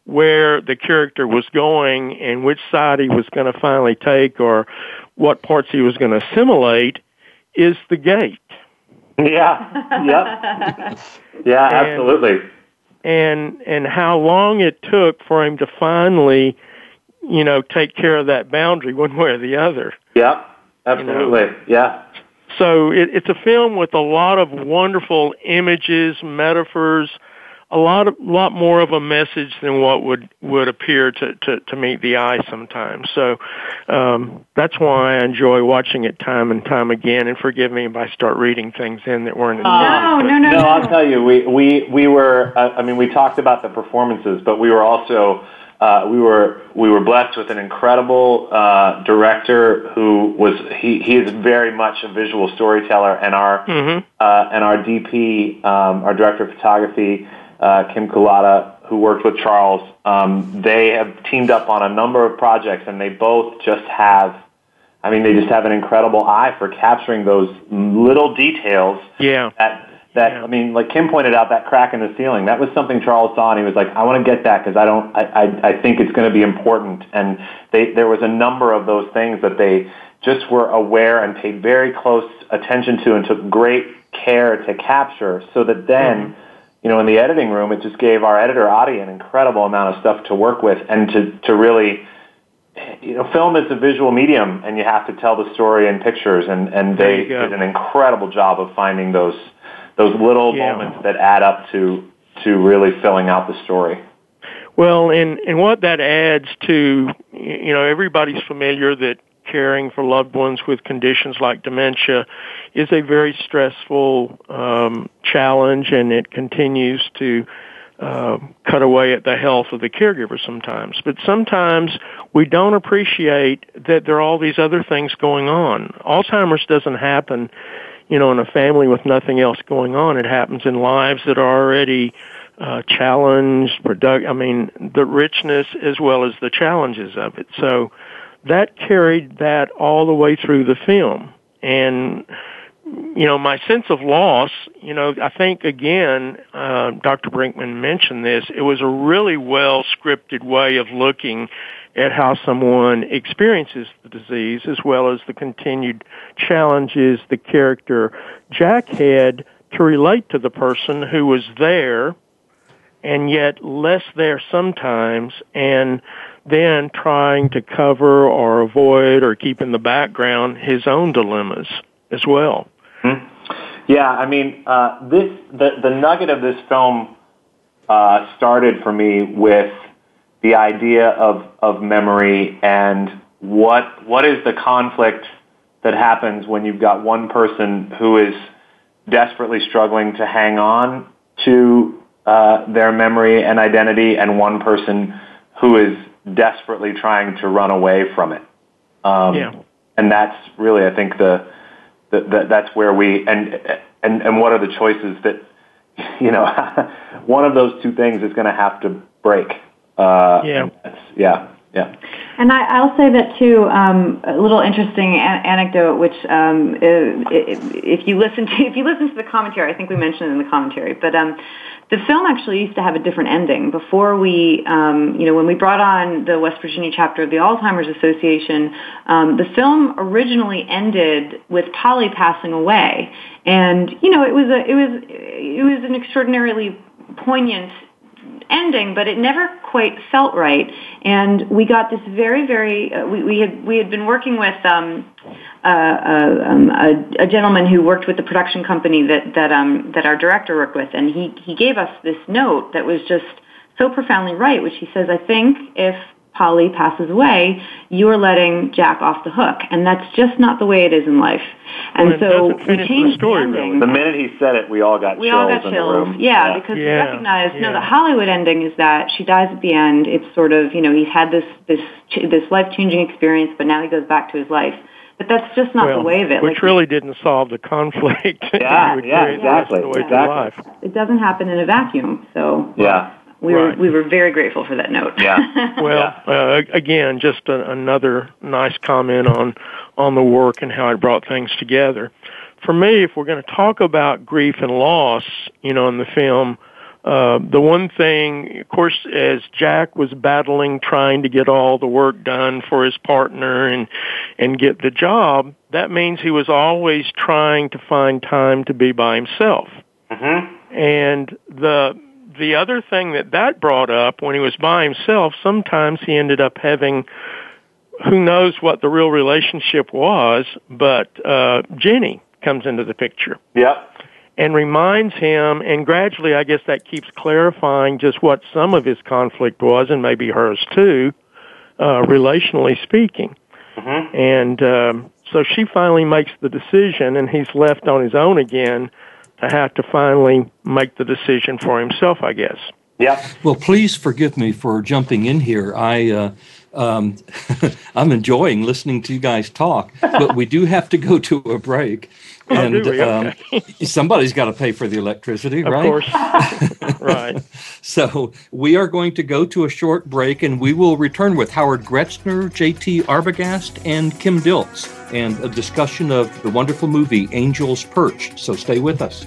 where the character was going and which side he was going to finally take or what parts he was going to assimilate is the gate. Yeah. Yep. [laughs] yeah, and, absolutely. And and how long it took for him to finally, you know, take care of that boundary one way or the other. Yep. Absolutely. You know? Yeah. So it, it's a film with a lot of wonderful images, metaphors, a lot of lot more of a message than what would would appear to to, to meet the eye sometimes. So um, that's why I enjoy watching it time and time again. And forgive me if I start reading things in that weren't. Uh, no, no, no, no. I'll tell you, we we we were. Uh, I mean, we talked about the performances, but we were also. Uh, we were we were blessed with an incredible uh, director who was he, he is very much a visual storyteller and our mm-hmm. uh, and our DP um, our director of photography uh, Kim Kulata, who worked with Charles. Um, they have teamed up on a number of projects, and they both just have. I mean, they just have an incredible eye for capturing those little details. Yeah. That that yeah. I mean, like Kim pointed out, that crack in the ceiling. That was something Charles saw, and he was like, "I want to get that because I don't. I, I I think it's going to be important." And they there was a number of those things that they just were aware and paid very close attention to, and took great care to capture, so that then. Mm-hmm you know, in the editing room, it just gave our editor Adi an incredible amount of stuff to work with and to to really, you know, film is a visual medium, and you have to tell the story in pictures, and and they did an incredible job of finding those those little yeah. moments that add up to to really filling out the story. Well, and and what that adds to, you know, everybody's familiar that caring for loved ones with conditions like dementia is a very stressful um, challenge, and it continues to uh, cut away at the health of the caregiver sometimes. But sometimes we don't appreciate that there are all these other things going on. Alzheimer's doesn't happen, you know, in a family with nothing else going on. It happens in lives that are already uh, challenged, product. I mean, the richness as well as the challenges of it. So that carried that all the way through the film, and you know, my sense of loss, you know, I think again, uh, Dr. Brinkman mentioned this, it was a really well scripted way of looking at how someone experiences the disease as well as the continued challenges the character Jack had to relate to the person who was there and yet less there sometimes and then trying to cover or avoid or keep in the background his own dilemmas as well. Mm-hmm. Yeah, I mean, uh, this the the nugget of this film uh, started for me with the idea of of memory and what what is the conflict that happens when you've got one person who is desperately struggling to hang on to uh, their memory and identity, and one person who is desperately trying to run away from it. Um, yeah. And that's really, I think, the that, that that's where we and and and what are the choices that [laughs] you know [laughs] one of those two things is going to have to break. Uh, yeah. Yeah. Yeah. And I, will say that too. Um, a little interesting an- anecdote, which um, if, if you listen to [laughs] if you listen to the commentary, I think we mentioned it in the commentary, but um, the film actually used to have a different ending. Before we, um, you know, when we brought on the West Virginia chapter of the Alzheimer's Association, um, the film originally ended with Polly passing away, and you know, it was a, it was, it was an extraordinarily poignant but it never quite felt right. And we got this very, very. Uh, we, we had we had been working with um, uh, uh, um, a, a gentleman who worked with the production company that that um, that our director worked with, and he he gave us this note that was just so profoundly right, which he says, I think if Polly passes away, you're letting Jack off the hook, and that's just not the way it is in life. And well, so we changed the, story, the ending. The minute he said it, we all got we chills all got chills. Yeah, yeah, because yeah. we recognized yeah. no, the Hollywood ending is that she dies at the end. It's sort of you know he's had this this this life changing experience, but now he goes back to his life. But that's just not well, the way of it. Which like, really didn't solve the conflict. [laughs] Yeah, yeah, exactly. The exactly. It doesn't happen in a vacuum. So yeah we right. were we were very grateful for that note. Yeah. [laughs] well, uh, again, just a, another nice comment on on the work and how it brought things together. For me, if we're going to talk about grief and loss, you know, in the film, uh, the one thing, of course, as Jack was battling, trying to get all the work done for his partner and and get the job, that means he was always trying to find time to be by himself. Mm-hmm. And the the other thing that that brought up when he was by himself, sometimes he ended up having who knows what the real relationship was, but uh, Jenny comes into the picture. Yep. And reminds him, and gradually, I guess that keeps clarifying just what some of his conflict was, and maybe hers too, uh, relationally speaking. Mm-hmm. And um, so she finally makes the decision, and he's left on his own again to have to finally make the decision for himself, I guess. Yeah. Well, please forgive me for jumping in here. I uh, um, [laughs] I'm enjoying listening to you guys talk, but we do have to go to a break. Oh, and do we? um, somebody's got to pay for the electricity, Of right? Of course. [laughs] right. So we are going to go to a short break, and we will return with Howard Gruetzner, J.T. Arbogast, and Kim Dilts, and a discussion of the wonderful movie Angel's Perch. So stay with us.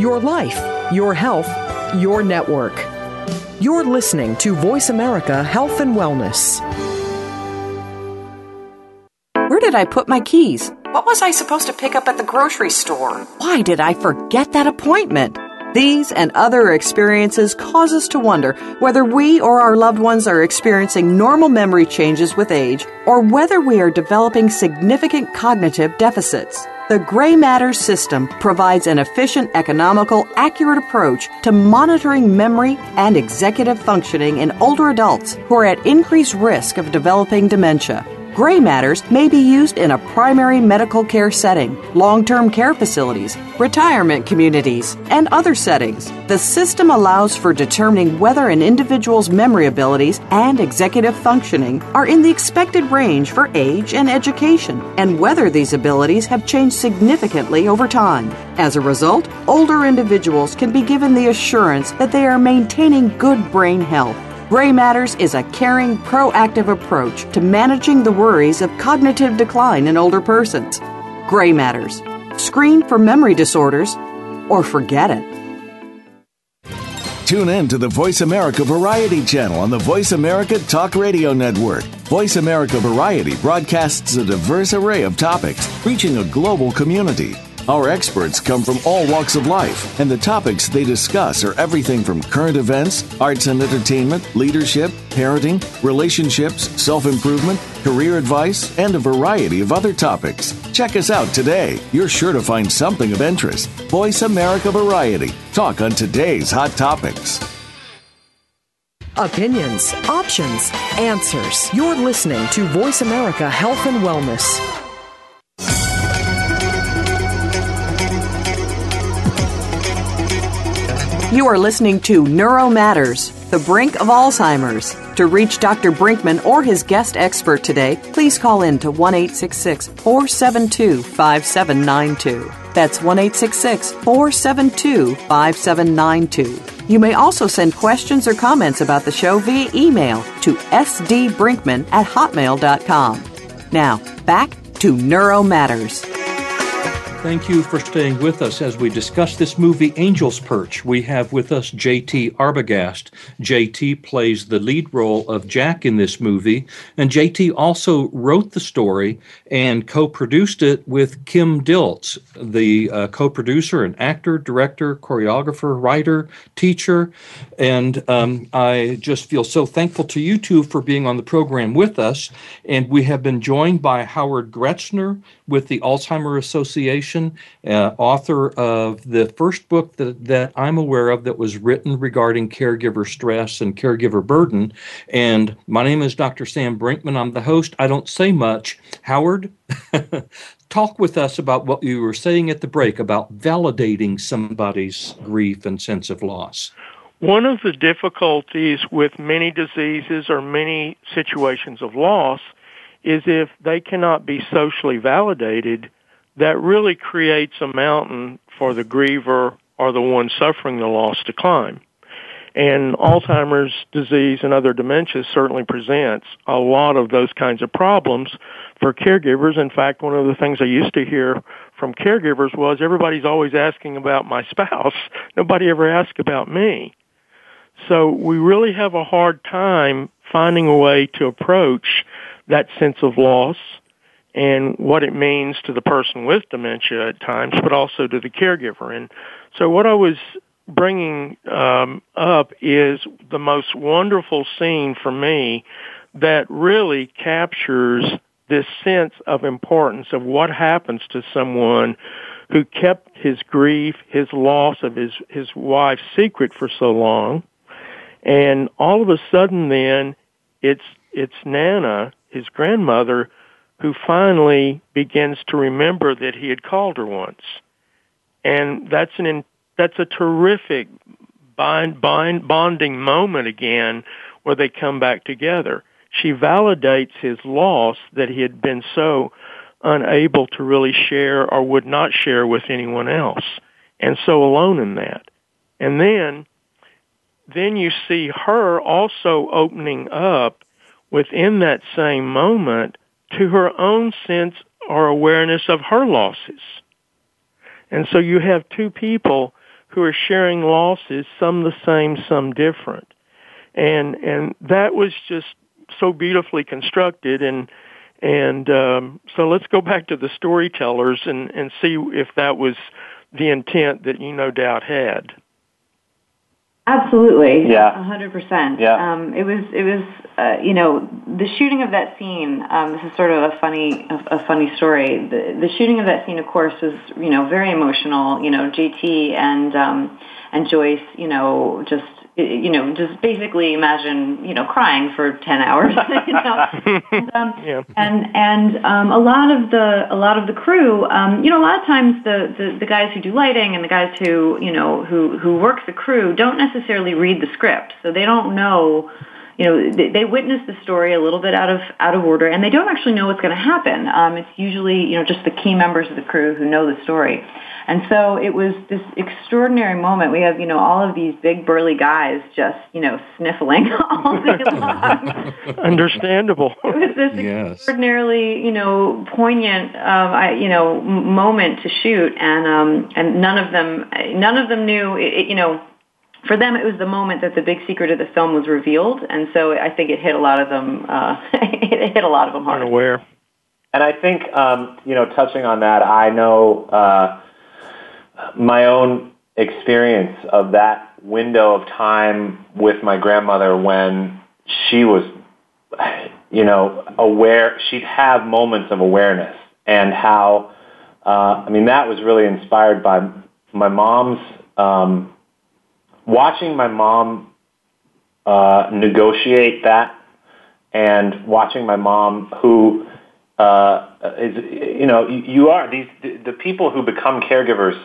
Your life, your health, your network. You're listening to Voice America Health and Wellness. Where did I put my keys? What was I supposed to pick up at the grocery store? Why did I forget that appointment? These and other experiences cause us to wonder whether we or our loved ones are experiencing normal memory changes with age or whether we are developing significant cognitive deficits. The Gray matter system provides an efficient, economical, accurate approach to monitoring memory and executive functioning in older adults who are at increased risk of developing dementia. Gray matters may be used in a primary medical care setting, long term care facilities, retirement communities, and other settings. The system allows for determining whether an individual's memory abilities and executive functioning are in the expected range for age and education, and whether these abilities have changed significantly over time. As a result, older individuals can be given the assurance that they are maintaining good brain health. Gray Matters is a caring, proactive approach to managing the worries of cognitive decline in older persons. Gray Matters. Screen for memory disorders or forget it. Tune in to the Voice America Variety channel on the Voice America Talk Radio Network. Voice America Variety broadcasts a diverse array of topics, reaching a global community. Our experts come from all walks of life, and the topics they discuss are everything from current events, arts and entertainment, leadership, parenting, relationships, self improvement, career advice, and a variety of other topics. Check us out today. You're sure to find something of interest. Voice America Variety. Talk on today's hot topics. Opinions, options, answers. You're listening to Voice America Health and Wellness. You are listening to Neuro Matters, the brink of Alzheimer's. To reach Dr. Brinkman or his guest expert today, please call in to 1 472 5792. That's 1 472 5792. You may also send questions or comments about the show via email to sdbrinkman at hotmail.com. Now, back to Neuro Matters. Thank you for staying with us as we discuss this movie, Angel's Perch. We have with us JT Arbogast. JT plays the lead role of Jack in this movie, and JT also wrote the story and co produced it with Kim Dilts, the uh, co producer and actor, director, choreographer, writer, teacher. And um, I just feel so thankful to you two for being on the program with us. And we have been joined by Howard Gruetzner with the Alzheimer Association, uh, author of the first book that, that I'm aware of that was written regarding caregiver stress and caregiver burden. And my name is Dr. Sam Brinkman. I'm the host. I don't say much. Howard, talk with us about what you were saying at the break about validating somebody's grief and sense of loss. One of the difficulties with many diseases or many situations of loss is if they cannot be socially validated, that really creates a mountain for the griever or the one suffering the loss to climb. And Alzheimer's disease and other dementias certainly presents a lot of those kinds of problems for caregivers. In fact, one of the things I used to hear from caregivers was everybody's always asking about my spouse. [laughs] Nobody ever asks about me. So we really have a hard time finding a way to approach that sense of loss and what it means to the person with dementia at times, but also to the caregiver. And so what I was bringing um, up is the most wonderful scene for me that really captures this sense of importance of what happens to someone who kept his grief, his loss of his, his wife secret for so long. And all of a sudden then it's, it's Nana his grandmother who finally begins to remember that he had called her once. And that's an that's a terrific bind, bind, bonding moment again where they come back together. She validates his loss that he had been so unable to really share or would not share with anyone else and so alone in that. And then then you see her also opening up within that same moment to her own sense or awareness of her losses. And so you have two people who are sharing losses, some the same, some different. And and that was just so beautifully constructed and and um, so let's go back to the storytellers and, and see if that was the intent that you no doubt had. Absolutely. Yeah. A hundred percent. Yeah. Um, it was. It was. Uh, you know, the shooting of that scene. Um, this is sort of a funny, a, a funny story. The, the shooting of that scene, of course, was you know very emotional. You know, JT and um, and Joyce. You know, just you know, just basically imagine, you know, crying for 10 hours, [laughs] you know. and, um, [laughs] Yeah. and, and, um, a lot of the, a lot of the crew, um, you know, a lot of times the, the, the guys who do lighting and the guys who, you know, who, who work the crew don't necessarily read the script. So they don't know, you know, they, they witness the story a little bit out of, out of order and they don't actually know what's going to happen. Um, it's usually, you know, just the key members of the crew who know the story. And so it was this extraordinary moment. We have, you know, all of these big burly guys just, you know, sniffling [laughs] all day [laughs] long. Understandable. [laughs] It was this Yes. extraordinarily, you know, poignant, um, I, you know, moment to shoot, and um, and none of them, none of them knew, it, it- you know. For them, it was the moment that the big secret of the film was revealed, and so I think it hit a lot of them. Uh, [laughs] it hit a lot of them hard. Unaware. And I think, um, you know, touching on that, I know uh, my own experience of that window of time with my grandmother when she was, you know, aware, she'd have moments of awareness and how, uh, I mean, that was really inspired by my mom's, um, watching my mom uh, negotiate that and watching my mom who uh, is you know you, are these the, the people who become caregivers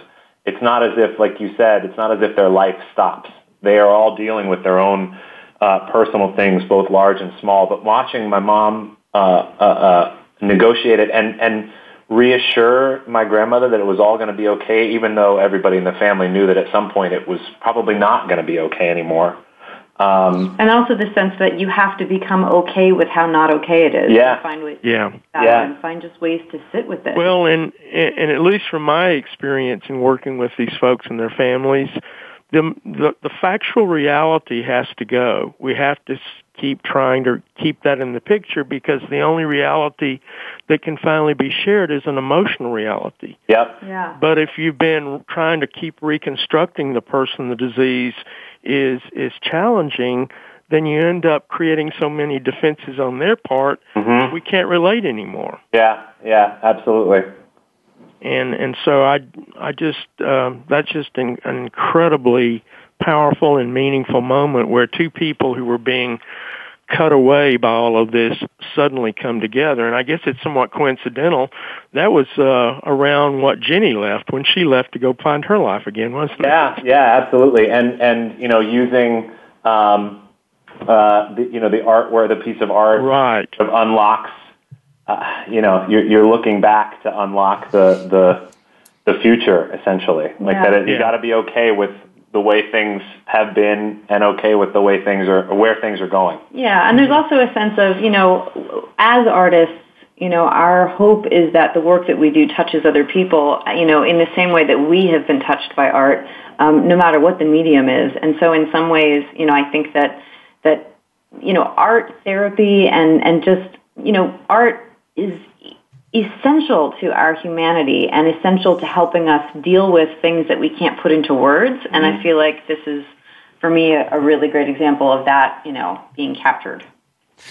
it's not as if like you said it's not as if their life stops. They are all dealing with their own uh, personal things both large and small. But watching my mom uh, uh, uh, negotiate it and and reassure my grandmother that it was all going to be okay even though everybody in the family knew that at some point it was probably not going to be okay anymore um, And also the sense that you have to become okay with how not okay it is. Yeah. Find ways Yeah. Yeah. and find just ways to sit with it. Well, and and at least from my experience in working with these folks and their families, the the, the factual reality has to go. We have to s- keep trying to keep that in the picture because the only reality that can finally be shared is an emotional reality. yep yeah. But if you've been trying to keep reconstructing the person the disease is is challenging, then you end up creating so many defenses on their part Mhm. we can't relate anymore. yeah yeah absolutely and and so I I just um, that's just an, an incredibly powerful and meaningful moment where two people who were being cut away by all of this suddenly come together and I guess it's somewhat coincidental that was uh around what Jenny left when she left to go find her life again wasn't it Yeah, yeah, absolutely. And and you know, using um, uh, the, you know the artwork, the piece of art right sort of unlocks. Uh, you know, you're you're looking back to unlock the the the future essentially. Like Yeah. that, it, you Yeah. got to be okay with the way things have been, and okay with the way things are, or where things are going. Yeah, and there's also a sense of, you know, as artists, you know, our hope is that the work that we do touches other people, you know, in the same way that we have been touched by art, um, no matter what the medium is. And so in some ways, you know, I think that, that, you know, art therapy and, and just, you know, art is essential to our humanity and essential to helping us deal with things that we can't put into words. And I feel like this is, for me, a, a really great example of that, you know, being captured.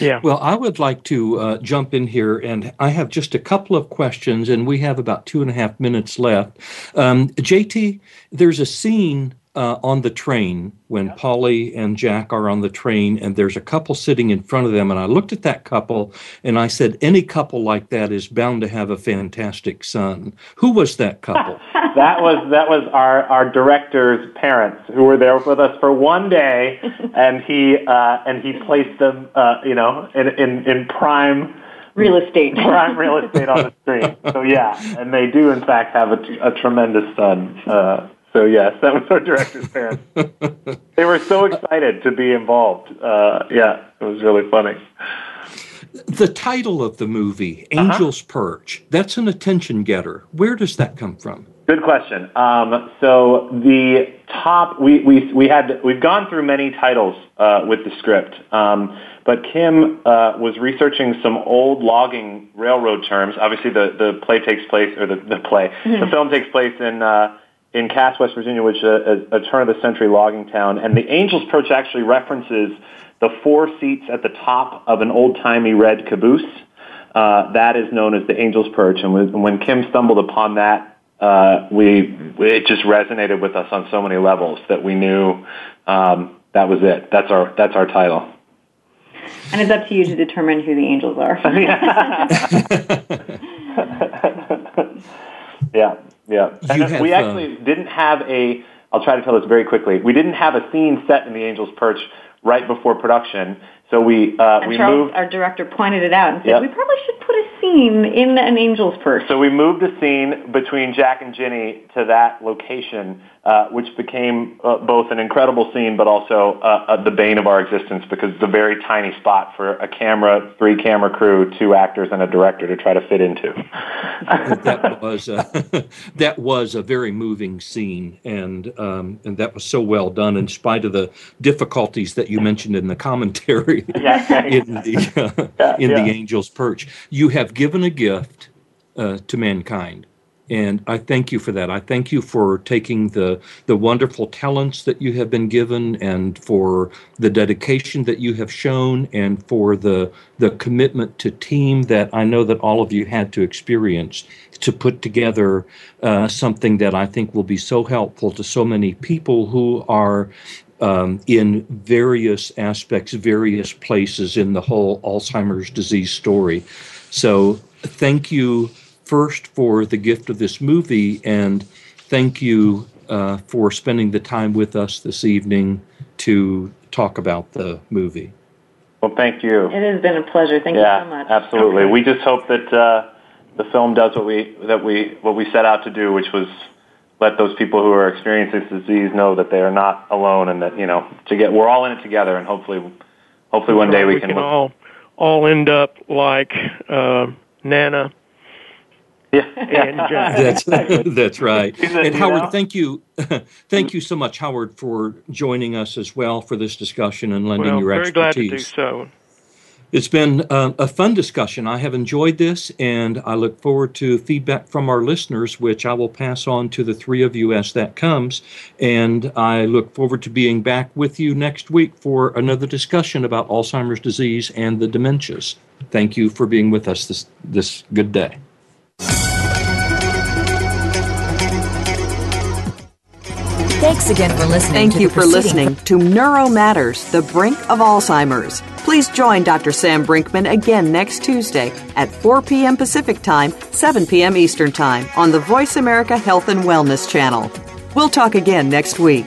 yeah Well, I would like to uh, jump in here, and I have just a couple of questions, and we have about two and a half minutes left. Um, JT, there's a scene uh, on the train when Polly and Jack are on the train, and there's a couple sitting in front of them. And I looked at that couple, and I said, any couple like that is bound to have a fantastic son. Who was that couple? [laughs] that was that was our our director's parents who were there with us for one day, [laughs] and he uh, and he placed them, uh, you know, in in, in prime Real estate. [laughs] prime real estate on the screen. So yeah, and they do in fact have a, a tremendous son. Uh, so yes, that was our director's parents. [laughs] they were so excited to be involved. Uh, yeah, it was really funny. the title of the movie, Angel's Perch, that's an attention getter. Where does that come from? Good question. Um, so the top, we, we, we had, we've gone through many titles uh, with the script, um, but Kim uh, was researching some old logging railroad terms. Obviously, the, the play takes place, or the, the play, the film takes place in uh, in Cass, West Virginia, which is a, a, a turn of the century logging town. And the Angel's Perch actually references the four seats at the top of an old timey red caboose. Uh, that is known as the Angel's Perch. And when Kim stumbled upon that, uh, we it just resonated with us on so many levels that we knew um, that was it. That's our that's our title. And it's up to you to determine who the angels are. [laughs] yeah, [laughs] [laughs] yeah. And have, we actually uh, didn't have a. I'll try to tell this very quickly. We didn't have a scene set in the Angel's Perch right before production. So we uh, and we Charles, moved. Our director pointed it out and said yep. we probably should put a scene in an angel's perch. So we moved the scene between Jack and Ginny to that location, uh, which became uh, both an incredible scene, but also uh, uh, the bane of our existence because it's a very tiny spot for a camera, three camera crew, two actors, and a director to try to fit into. [laughs] that was a, [laughs] that was a very moving scene, and um, and that was so well done in spite of the difficulties that you mentioned in the commentary [laughs] in the uh, yeah, in yeah. the angel's perch. You have given a gift uh, to mankind, and I thank you for that. I thank you for taking the the wonderful talents that you have been given, and for the dedication that you have shown, and for the the commitment to team that I know that all of you had to experience to put together uh, something that I think will be so helpful to so many people who are um, in various aspects, various places in the whole Alzheimer's disease story. So, thank you first for the gift of this movie, and thank you uh, for spending the time with us this evening to talk about the movie. Well, thank you. It has been a pleasure. Thank yeah, you so much. Absolutely. Okay. We just hope that uh, the film does what we that we what we set out to do, which was let those people who are experiencing this disease know that they are not alone and that you know to get we're all in it together and hopefully hopefully one day we, we can, can all all end up like uh, Nana. Yeah, [laughs] and [laughs] that's [laughs] that's right. And Howard, thank you, thank you so much, Howard, for joining us as well for this discussion and lending well, your very expertise. Very glad to do so. It's been uh, a fun discussion. I have enjoyed this, and I look forward to feedback from our listeners, which I will pass on to the three of you as that comes. And I look forward to being back with you next week for another discussion about Alzheimer's disease and the dementias. Thank you for being with us this, this good day. Thanks again for listening. Thank you for listening to Neuro Matters, the brink of Alzheimer's. Please join Dr. Sam Brinkman again next Tuesday at 4 p.m. Pacific Time, 7 p.m. Eastern Time on the Voice America Health and Wellness channel. We'll talk again next week.